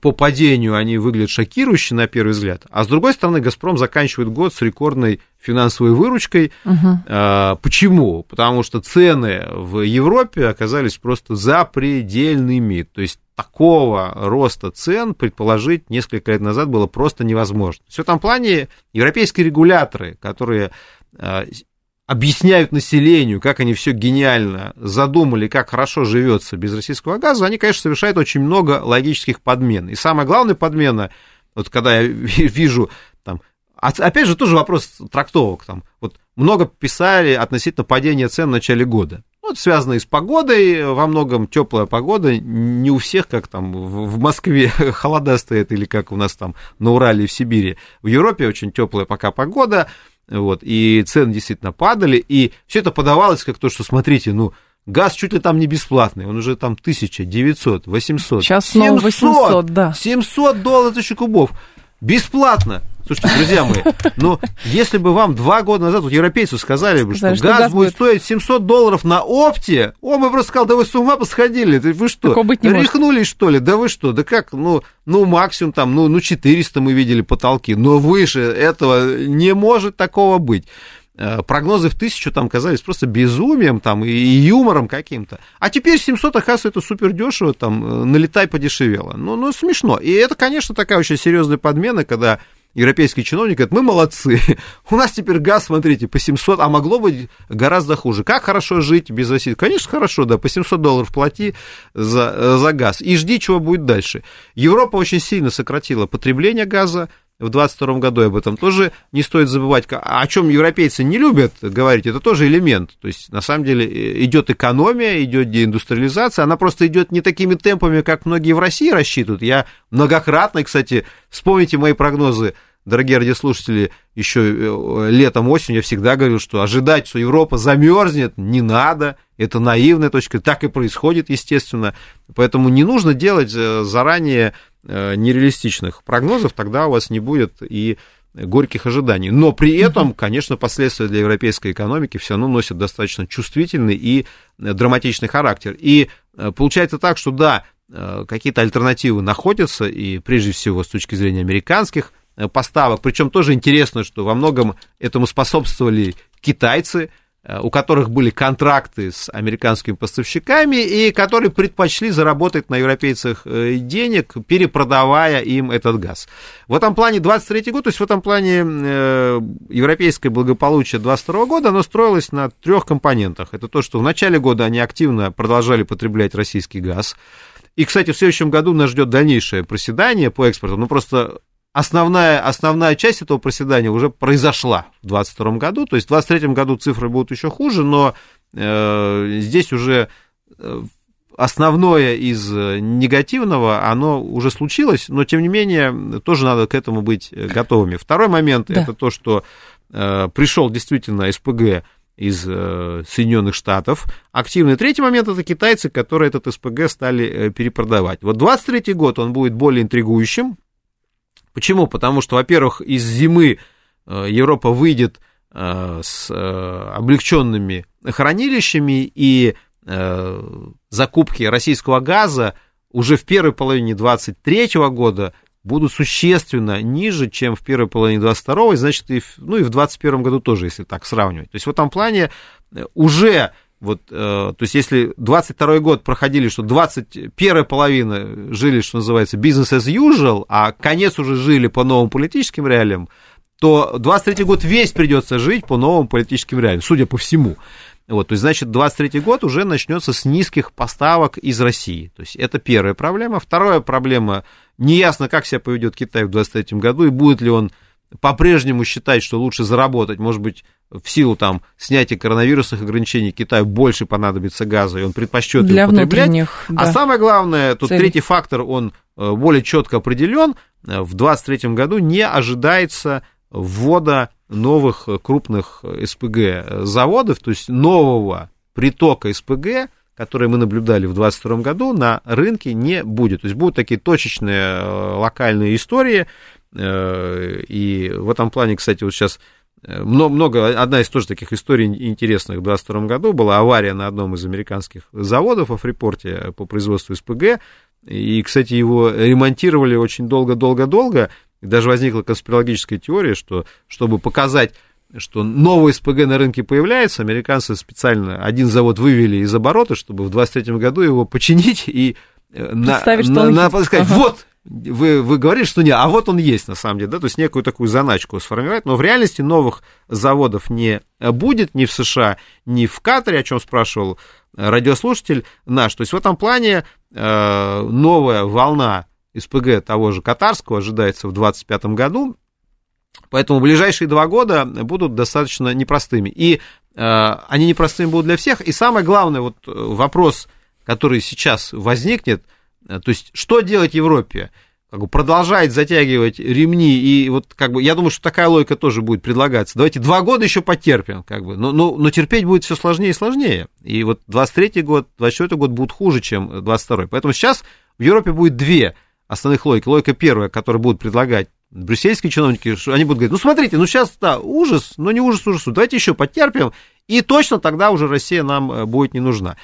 по падению, они выглядят шокирующе на первый взгляд, а с другой стороны, «Газпром» заканчивает год с рекордной финансовой выручкой. Угу. Почему? Потому что цены в Европе оказались просто запредельными. То есть такого роста цен предположить несколько лет назад было просто невозможно. В этом плане европейские регуляторы, которые а, объясняют населению, как они все гениально задумали, как хорошо живется без российского газа, они, конечно, совершают очень много логических подмен. И самая главная подмена, вот когда я вижу там, опять же, тоже вопрос трактовок, там, вот много писали относительно падения цен в начале года. Ну, это связано и с погодой, во многом теплая погода, не у всех, как там в Москве холода стоят, или как у нас там на Урале и в Сибири. В Европе очень теплая пока погода, вот, и цены действительно падали, и все это подавалось как то, что, смотрите, ну, Газ чуть ли там не бесплатный, он уже там 1900, 800, Сейчас 700, 800, да. 700 долларов тысячи кубов. Бесплатно. Слушайте, друзья мои, ну, если бы вам два года назад вот европейцы сказали бы, что, что газ, газ будет стоить 700 долларов на опте, о, мы просто сказал, да вы с ума посходили, вы что, быть не рехнулись, может. что ли, да вы что, да как, ну, ну, максимум там, ну, ну, 400 мы видели потолки, но выше этого не может такого быть э, прогнозы в тысячу там казались просто безумием там и юмором каким-то. А теперь 700, оказывается, это супер дешево, там, э, налетай подешевело. Ну, ну, смешно. И это, конечно, такая очень серьезная подмена, когда европейский чиновник говорит, мы молодцы, у нас теперь газ, смотрите, по 700, а могло быть гораздо хуже. Как хорошо жить без России? Конечно, хорошо, да, по 700 долларов плати за, за газ и жди, чего будет дальше. Европа очень сильно сократила потребление газа, в 2022 году об этом тоже не стоит забывать. О чем европейцы не любят говорить, это тоже элемент. То есть, на самом деле, э, идет экономия, идет деиндустриализация, она просто идет не такими темпами, как многие в России рассчитывают. Я многократно, кстати, вспомните мои прогнозы дорогие радиослушатели, еще э, летом, осенью я всегда говорил, что ожидать, что Европа замерзнет, не надо. Это наивная точка. Так и происходит, естественно. Поэтому не нужно делать э, заранее нереалистичных прогнозов, тогда у вас не будет и горьких ожиданий. Но при этом, конечно, последствия для европейской экономики все равно носят достаточно чувствительный и драматичный характер. И получается так, что да, какие-то альтернативы находятся, и прежде всего с точки зрения американских Э, поставок. Причем тоже интересно, что во многом этому способствовали китайцы, э, у которых были контракты с американскими поставщиками и которые предпочли заработать на европейцах э, денег, перепродавая им этот газ. В этом плане 23 год, то есть в этом плане европейское благополучие 22 года, оно строилось на трех компонентах. Это то, что в начале года они активно продолжали потреблять российский газ. И, кстати, в следующем году нас ждет дальнейшее проседание по экспорту. Ну, просто основная, основная часть этого проседания уже произошла в 2022 году, то есть в 2023 году цифры будут еще хуже, но э, здесь уже э, основное из негативного, оно уже случилось, но тем не менее тоже надо к этому быть готовыми. Второй момент да. это то, что э, пришел действительно СПГ из э, Соединенных Штатов. Активный третий момент это китайцы, которые этот СПГ стали э, перепродавать. Вот 23 год он будет более интригующим, Почему? Потому что, во-первых, из зимы э, Европа выйдет э, с э, облегченными хранилищами и закупки российского газа уже в первой половине 2023 года будут существенно ниже, чем в первой половине 22 значит, и в, ну и в 2021 году тоже, если так сравнивать. То есть в этом плане уже вот, э, то есть, если 22 год проходили, что 21 половина жили, что называется, business as usual, а конец уже жили по новым политическим реалиям, то 23 год весь придется жить по новым политическим реалиям, судя по всему. Вот, то есть, значит, 23 год уже начнется с низких поставок из России. То есть, это первая проблема. Вторая проблема, неясно, как себя поведет Китай в 23 году, и будет ли он по-прежнему считать, что лучше заработать, может быть, в силу там снятия коронавирусных ограничений Китаю больше понадобится газа, и он предпочтет Для его потреблять. А да, а самое главное, тут цель. третий фактор, он э, более четко определен. Э, в 2023 году не ожидается ввода новых крупных СПГ заводов, то есть нового притока СПГ, который мы наблюдали в 2022 году, на рынке не будет. То есть будут такие точечные э, локальные истории, и в этом плане, кстати, вот сейчас много, много, одна из тоже таких историй интересных в 2022 году была авария на одном из американских заводов во Фрипорте по производству СПГ. И, кстати, его ремонтировали очень долго-долго-долго. Даже возникла конспирологическая теория, что чтобы показать, что новый СПГ на рынке появляется, американцы специально один завод вывели из оборота, чтобы в 2023 году его починить и э, на, на, на, сказать, ага. вот, вы, вы говорите, что нет, а вот он есть на самом деле, да, то есть некую такую заначку сформировать, но в реальности новых заводов не будет ни в США, ни в Катаре, о чем спрашивал радиослушатель наш. То есть в этом плане э, новая волна СПГ того же катарского ожидается в 2025 году, поэтому ближайшие два года будут достаточно непростыми. И э, они непростыми будут для всех. И самое главное, вот вопрос, который сейчас возникнет – Э, то есть, что делать Европе? Как бы продолжать затягивать ремни, и вот как бы, я думаю, что такая логика тоже будет предлагаться. Давайте два года еще потерпим, как бы, но, но, но терпеть будет все сложнее и сложнее. И вот 23 год, 24 год будут хуже, чем 22 Поэтому сейчас в Европе будет две основных логики. Логика первая, которая будут предлагать брюссельские чиновники, они будут говорить, ну смотрите, ну сейчас, да, ужас, но не ужас ужасу, давайте еще потерпим, и точно тогда уже Россия нам э, будет не нужна.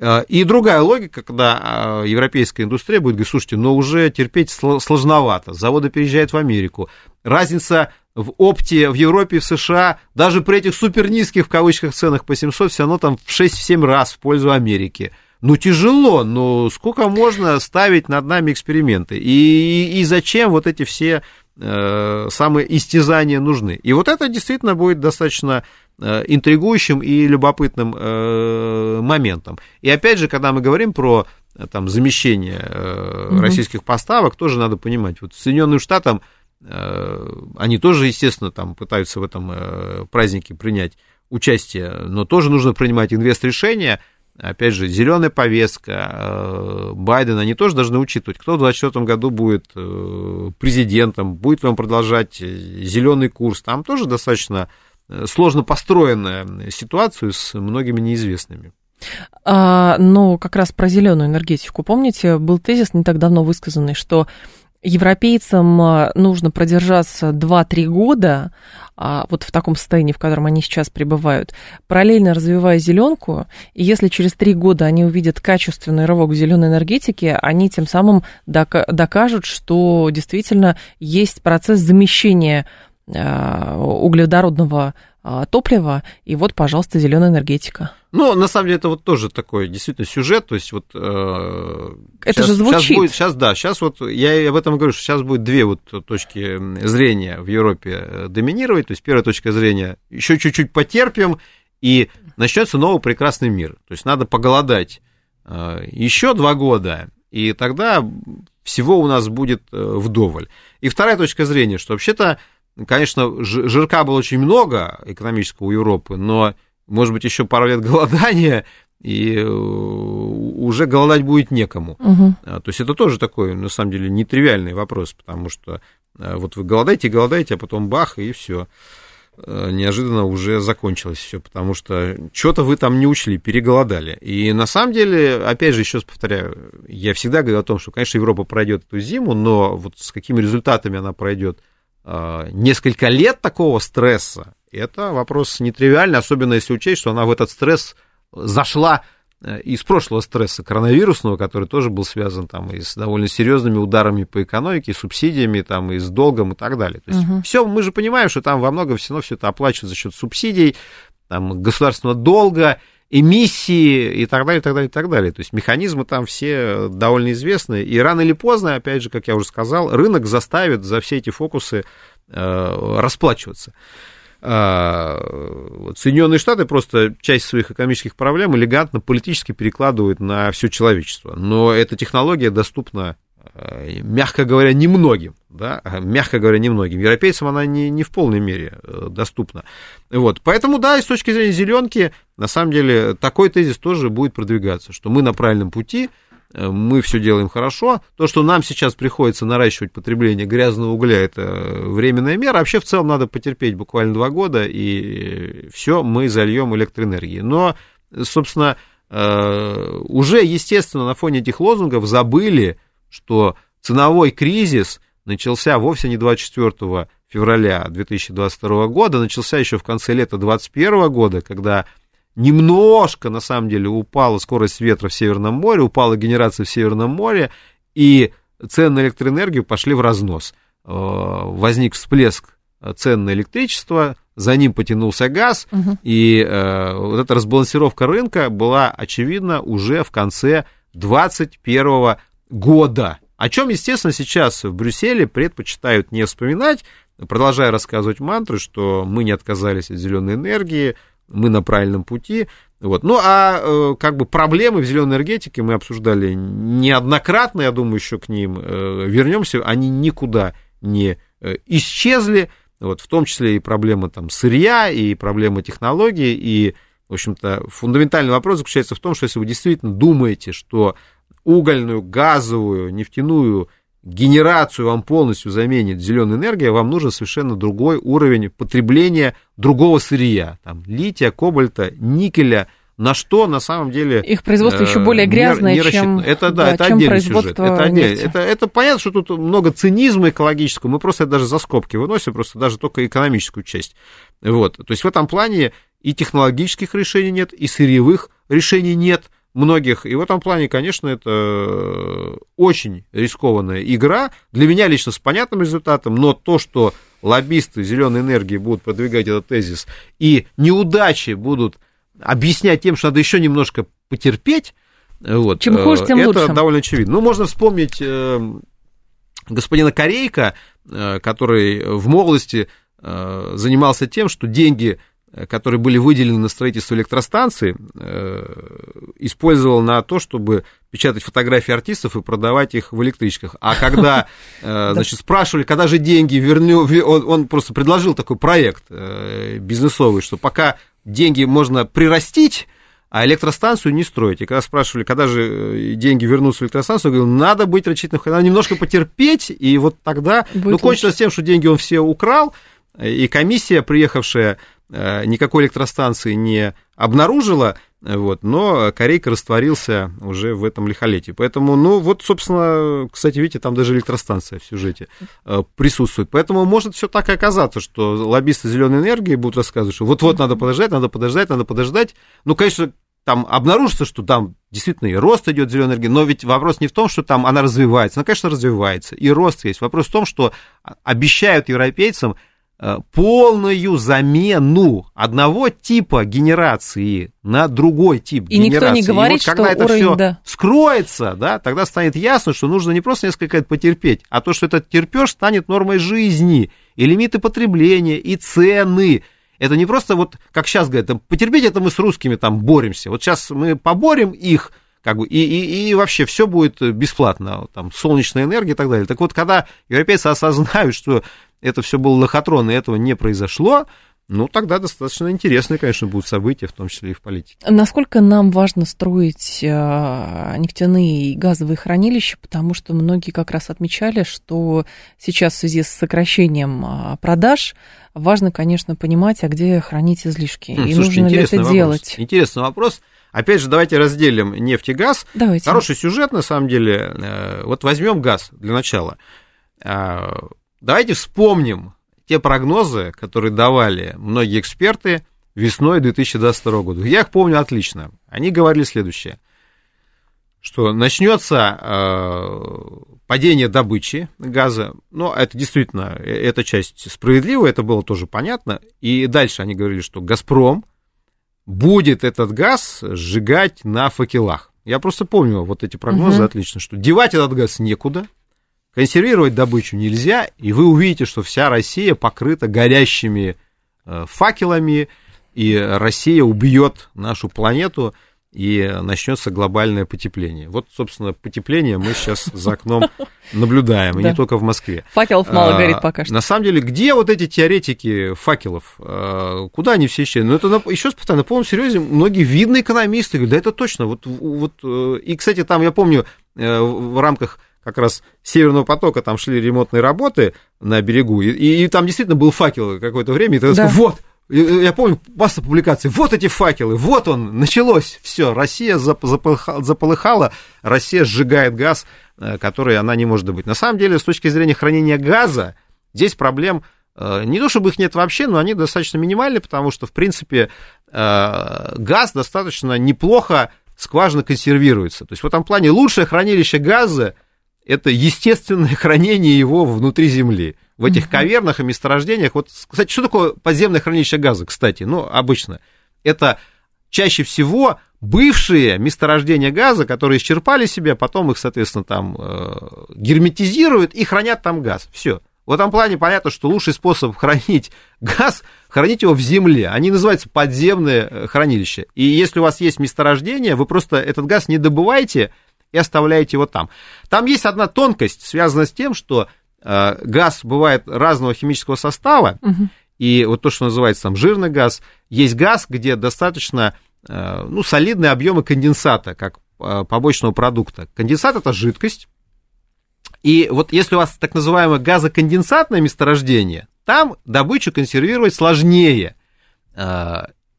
Э, и другая логика, когда э, европейская индустрия будет говорить, слушайте, но уже терпеть сложновато, заводы переезжают в Америку, разница в опте в Европе и в США, даже при этих супер низких в кавычках ценах по 700, все равно там в 6-7 раз в пользу Америки. Ну, тяжело, но сколько можно ставить над нами эксперименты? И, и, зачем вот эти все самые истязания нужны? И вот это действительно будет достаточно Э, интригующим и любопытным э, моментом. И опять же, когда мы говорим про э, там, замещение угу. российских поставок, тоже надо понимать, вот Соединенным Штатам они тоже, естественно, там пытаются в этом празднике принять участие, но тоже нужно принимать инвест-решения. Опять же, зеленая повестка, Байден, они тоже должны учитывать, кто в 2024 году будет президентом, будет ли он продолжать зеленый курс. Там тоже достаточно сложно построенная ситуацию с многими неизвестными. А, ну, как раз про зеленую энергетику. Помните, был тезис не так давно высказанный, что европейцам а, нужно продержаться 2-3 года а, вот в таком состоянии, в котором они сейчас пребывают, параллельно развивая зеленку, и если через 3 года они увидят качественный рывок в зеленой энергетике, они тем самым докажут, что действительно есть процесс замещения Э, углеводородного а, топлива, и вот, пожалуйста, зеленая энергетика. Ну, на самом деле, это вот тоже такой действительно сюжет, то есть вот... Э, это сейчас, же звучит. Сейчас, будет, сейчас, да, сейчас вот, я об этом говорю, что сейчас будет две вот точки зрения в Европе э, доминировать, то есть первая точка зрения, еще чуть-чуть потерпим, и начнется новый прекрасный мир, то есть надо поголодать еще два года, и тогда всего у нас будет э, вдоволь. И вторая точка зрения, что вообще-то, конечно, жирка было очень много экономического у Европы, но, может быть, еще пару лет голодания, и э, уже голодать будет некому. Угу. То есть это тоже такой, на самом деле, нетривиальный вопрос, потому что э, вот вы голодаете, голодаете, а потом бах, и все. Э, неожиданно уже закончилось все, потому что что-то вы там не учли, переголодали. И на самом деле, опять же, еще раз повторяю, я всегда говорю о том, что, конечно, Европа пройдет эту зиму, но вот с какими результатами она пройдет несколько лет такого стресса, это вопрос нетривиальный, особенно если учесть, что она в этот стресс зашла Э, из прошлого стресса коронавирусного, который тоже был связан там и с довольно серьезными ударами по экономике, субсидиями, там, и с долгом и так далее. То есть угу. все, мы же понимаем, что там во многом все равно все это оплачивается за счет субсидий, там, государственного долга, эмиссии и так далее, и так далее, и так далее. То есть механизмы там все довольно известны. И рано или поздно, опять же, как я уже сказал, рынок заставит за все эти фокусы э, расплачиваться. А, Соединенные Штаты просто часть своих экономических проблем элегантно политически перекладывают на все человечество. Но эта технология доступна, а, мягко говоря, немногим. Да? Мягко говоря, немногим. Европейцам она не, не в полной мере э, доступна. Вот. Поэтому, да, и с точки зрения зеленки, на самом деле, такой тезис тоже будет продвигаться, что мы на правильном пути, мы все делаем хорошо. То, что нам сейчас приходится наращивать потребление грязного угля, это временная мера. Вообще, в целом, надо потерпеть буквально два года, и все, мы зальем электроэнергией. Но, собственно, э, уже, естественно, на фоне этих лозунгов забыли, что ценовой кризис начался вовсе не 24 февраля 2022 года, начался еще в конце лета 2021 года, когда немножко, на самом деле, упала скорость ветра в Северном море, упала генерация в Северном море, и цены на электроэнергию пошли в разнос. Э, возник всплеск цен на электричество, за ним потянулся газ, угу. и э, вот эта разбалансировка рынка была очевидна уже в конце 2021 года. О чем, естественно, сейчас в Брюсселе предпочитают не вспоминать, продолжая рассказывать мантры, что мы не отказались от зеленой энергии, мы на правильном пути. Вот. Ну, а э, как бы проблемы в зеленой энергетике мы обсуждали неоднократно, я думаю, еще к ним э, вернемся. Они никуда не э, исчезли, вот, в том числе и проблема там, сырья, и проблема технологий, и, в общем-то, фундаментальный вопрос заключается в том, что если вы действительно думаете, что угольную, газовую, нефтяную генерацию вам полностью заменит зеленая энергия, вам нужен совершенно другой уровень потребления другого сырья, там, лития, кобальта, никеля, на что на самом деле... Их производство э, еще более грязное, не, не чем, это, да, да, это чем отдельный сюжет. Это, отдельный, это, это понятно, что тут много цинизма экологического, мы просто это даже за скобки выносим, просто даже только экономическую часть. Вот. То есть в этом плане и технологических решений нет, и сырьевых решений нет – многих. И в этом плане, конечно, это очень рискованная игра. Для меня лично с понятным результатом, но то, что лоббисты зеленой энергии будут продвигать этот тезис, и неудачи будут объяснять тем, что надо еще немножко потерпеть, вот, Чем хуже, тем это лучше. довольно очевидно. Ну, можно вспомнить э, господина Корейка, э, который в молодости э, занимался тем, что деньги Э, которые были выделены на строительство электростанции, э, использовал на то, чтобы печатать фотографии артистов и продавать их в электричках. А когда, э, значит, спрашивали, когда же деньги верню, он, он просто предложил такой проект бизнесовый, что пока деньги можно прирастить, а электростанцию не строить. И когда спрашивали, когда же деньги вернутся в электростанцию, я говорил, надо быть рачительным, надо немножко потерпеть, и вот тогда, Будет ну, кончилось лучше. тем, что деньги он все украл, и комиссия, приехавшая Э, никакой электростанции не обнаружила, вот, но Корейка растворился уже в этом лихолетии. Поэтому, ну, вот, собственно, кстати, видите, там даже электростанция в сюжете э, присутствует. Поэтому может все так и оказаться, что лоббисты зеленой энергии будут рассказывать, что вот-вот надо подождать, надо подождать, надо подождать. Ну, конечно, там обнаружится, что там действительно и рост идет зеленой энергии, но ведь вопрос не в том, что там она развивается, она, конечно, развивается, и рост есть. Вопрос в том, что обещают европейцам Э, полную замену одного типа генерации на другой тип и генерации. никто не говорит, и вот, когда что это уровень, все да. скроется, да, тогда станет ясно, что нужно не просто несколько лет потерпеть, а то, что этот терпеж станет нормой жизни, и лимиты потребления, и цены. Это не просто вот, как сейчас говорят, потерпеть это мы с русскими там боремся. Вот сейчас мы поборем их, как бы, и, и, и вообще все будет бесплатно, там, солнечная энергия и так далее. Так вот, когда европейцы осознают, что это все было лохотрон, и этого не произошло, ну, тогда достаточно интересные, конечно, будут события, в том числе и в политике. Насколько нам важно строить э, нефтяные и газовые хранилища, потому что многие как раз отмечали, что сейчас в связи с сокращением а, продаж важно, конечно, понимать, а где хранить излишки, Хм, и слушайте, нужно ли это интересный делать. Вопрос. Интересный вопрос. Опять же, давайте разделим нефть и газ. Давайте. Хороший сюжет, на самом деле. Э, Вот возьмем газ для начала. Давайте вспомним те прогнозы, которые давали многие эксперты весной 2022 года. Я их помню отлично. Они говорили следующее, что начнется э, падение добычи газа, но это действительно, э, эта часть справедлива, это было тоже понятно. И дальше они говорили, что «Газпром» будет этот газ сжигать на факелах. Я просто помню вот эти прогнозы Мгм. отлично, что девать этот газ некуда, консервировать добычу нельзя, и вы увидите, что вся Россия покрыта горящими э, факелами, и Россия убьет нашу планету, и начнется глобальное потепление. Вот, собственно, потепление мы сейчас за окном наблюдаем, и не только в Москве. Факелов мало А, горит пока что. На самом деле, где вот эти теоретики факелов? А, Куда они все исчезли? Ну, это, еще раз повторяю, на полном серьезе, многие видные экономисты говорят, да это точно. Вот, вот, э, и, кстати, там, я помню, э, в рамках как раз Северного потока там шли ремонтные работы на берегу, и, и там действительно был факел какое-то время, и тогда Да. сказал, вот, и, я помню масса публикаций, вот эти факелы, вот он, началось, все, Россия зап- заполыха- заполыхала, Россия сжигает газ, э, который она не может добыть. На самом деле, с точки зрения хранения газа, здесь проблем э, не то чтобы их нет вообще, но они достаточно минимальны, потому что, в принципе, э, газ достаточно неплохо скважина консервируется. То есть в этом плане лучшее хранилище газа это естественное хранение его внутри земли. В этих кавернах и месторождениях. Вот, кстати, что такое подземное хранилище газа, кстати? Ну, обычно. Это чаще всего бывшие месторождения газа, которые исчерпали себя, потом их, соответственно, там э, герметизируют и хранят там газ. Все. В этом плане понятно, что лучший способ хранить газ, хранить его в земле. Они называются подземные э, хранилища. И если у вас есть месторождение, вы просто этот газ не добываете и оставляете его там. Там есть одна тонкость, связанная с тем, что э, газ бывает разного химического состава, Мгм. и вот то, что называется там жирный газ, есть газ, где достаточно э, ну, солидные объемы конденсата, как э, побочного продукта. Конденсат это жидкость. И вот если у вас так называемое газоконденсатное месторождение, там добычу консервировать сложнее.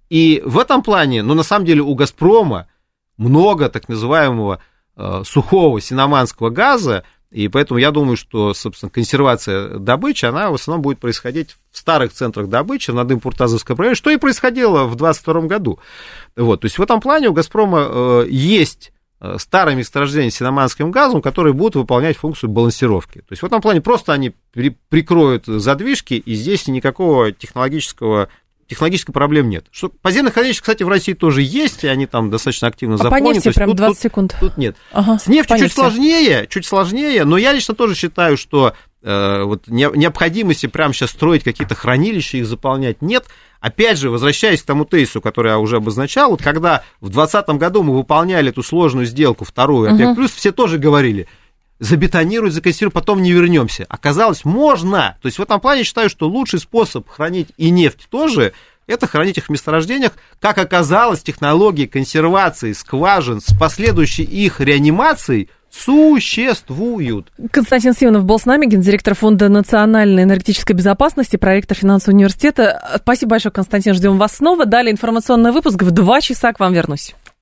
И в этом плане, ну, на самом деле, у «Газпрома» много так называемого сухого синоманского газа, и поэтому я думаю, что, собственно, консервация добычи, она в основном будет происходить в старых центрах добычи, над Импуртазовской проекте, что и происходило в 2022 году. Вот, то есть в этом плане у «Газпрома» э, есть э, старые месторождения синоманским газом, которые будут выполнять функцию балансировки. То есть в этом плане просто они при- прикроют задвижки, и здесь никакого технологического технологической проблем нет. Что подземных хранилищ, кстати, в России тоже есть, и они там достаточно активно А по заполнены. нефти То есть прям тут- 20 тут- секунд. Тут нет. Ага, С нефтью по чуть нефти. сложнее, чуть сложнее, но я лично тоже считаю, что э, вот не- необходимости прямо сейчас строить какие-то хранилища, их заполнять нет. Опять же, возвращаясь к тому тейсу, который я уже обозначал, вот когда в 2020 году мы выполняли эту сложную сделку, вторую ОПЕК+, Мгм. плюс все тоже говорили, забетонировать, законсервировать, потом не вернемся. Оказалось, можно. То есть в этом плане считаю, что лучший способ хранить и нефть тоже, это хранить их в месторождениях. Как оказалось, технологии консервации скважин с последующей их реанимацией существуют. Константин Симонов был с нами, гендиректор Фонда национальной энергетической безопасности, проректор финансового университета. Спасибо большое, Константин, ждем вас снова. Далее информационный выпуск. В два часа к вам вернусь.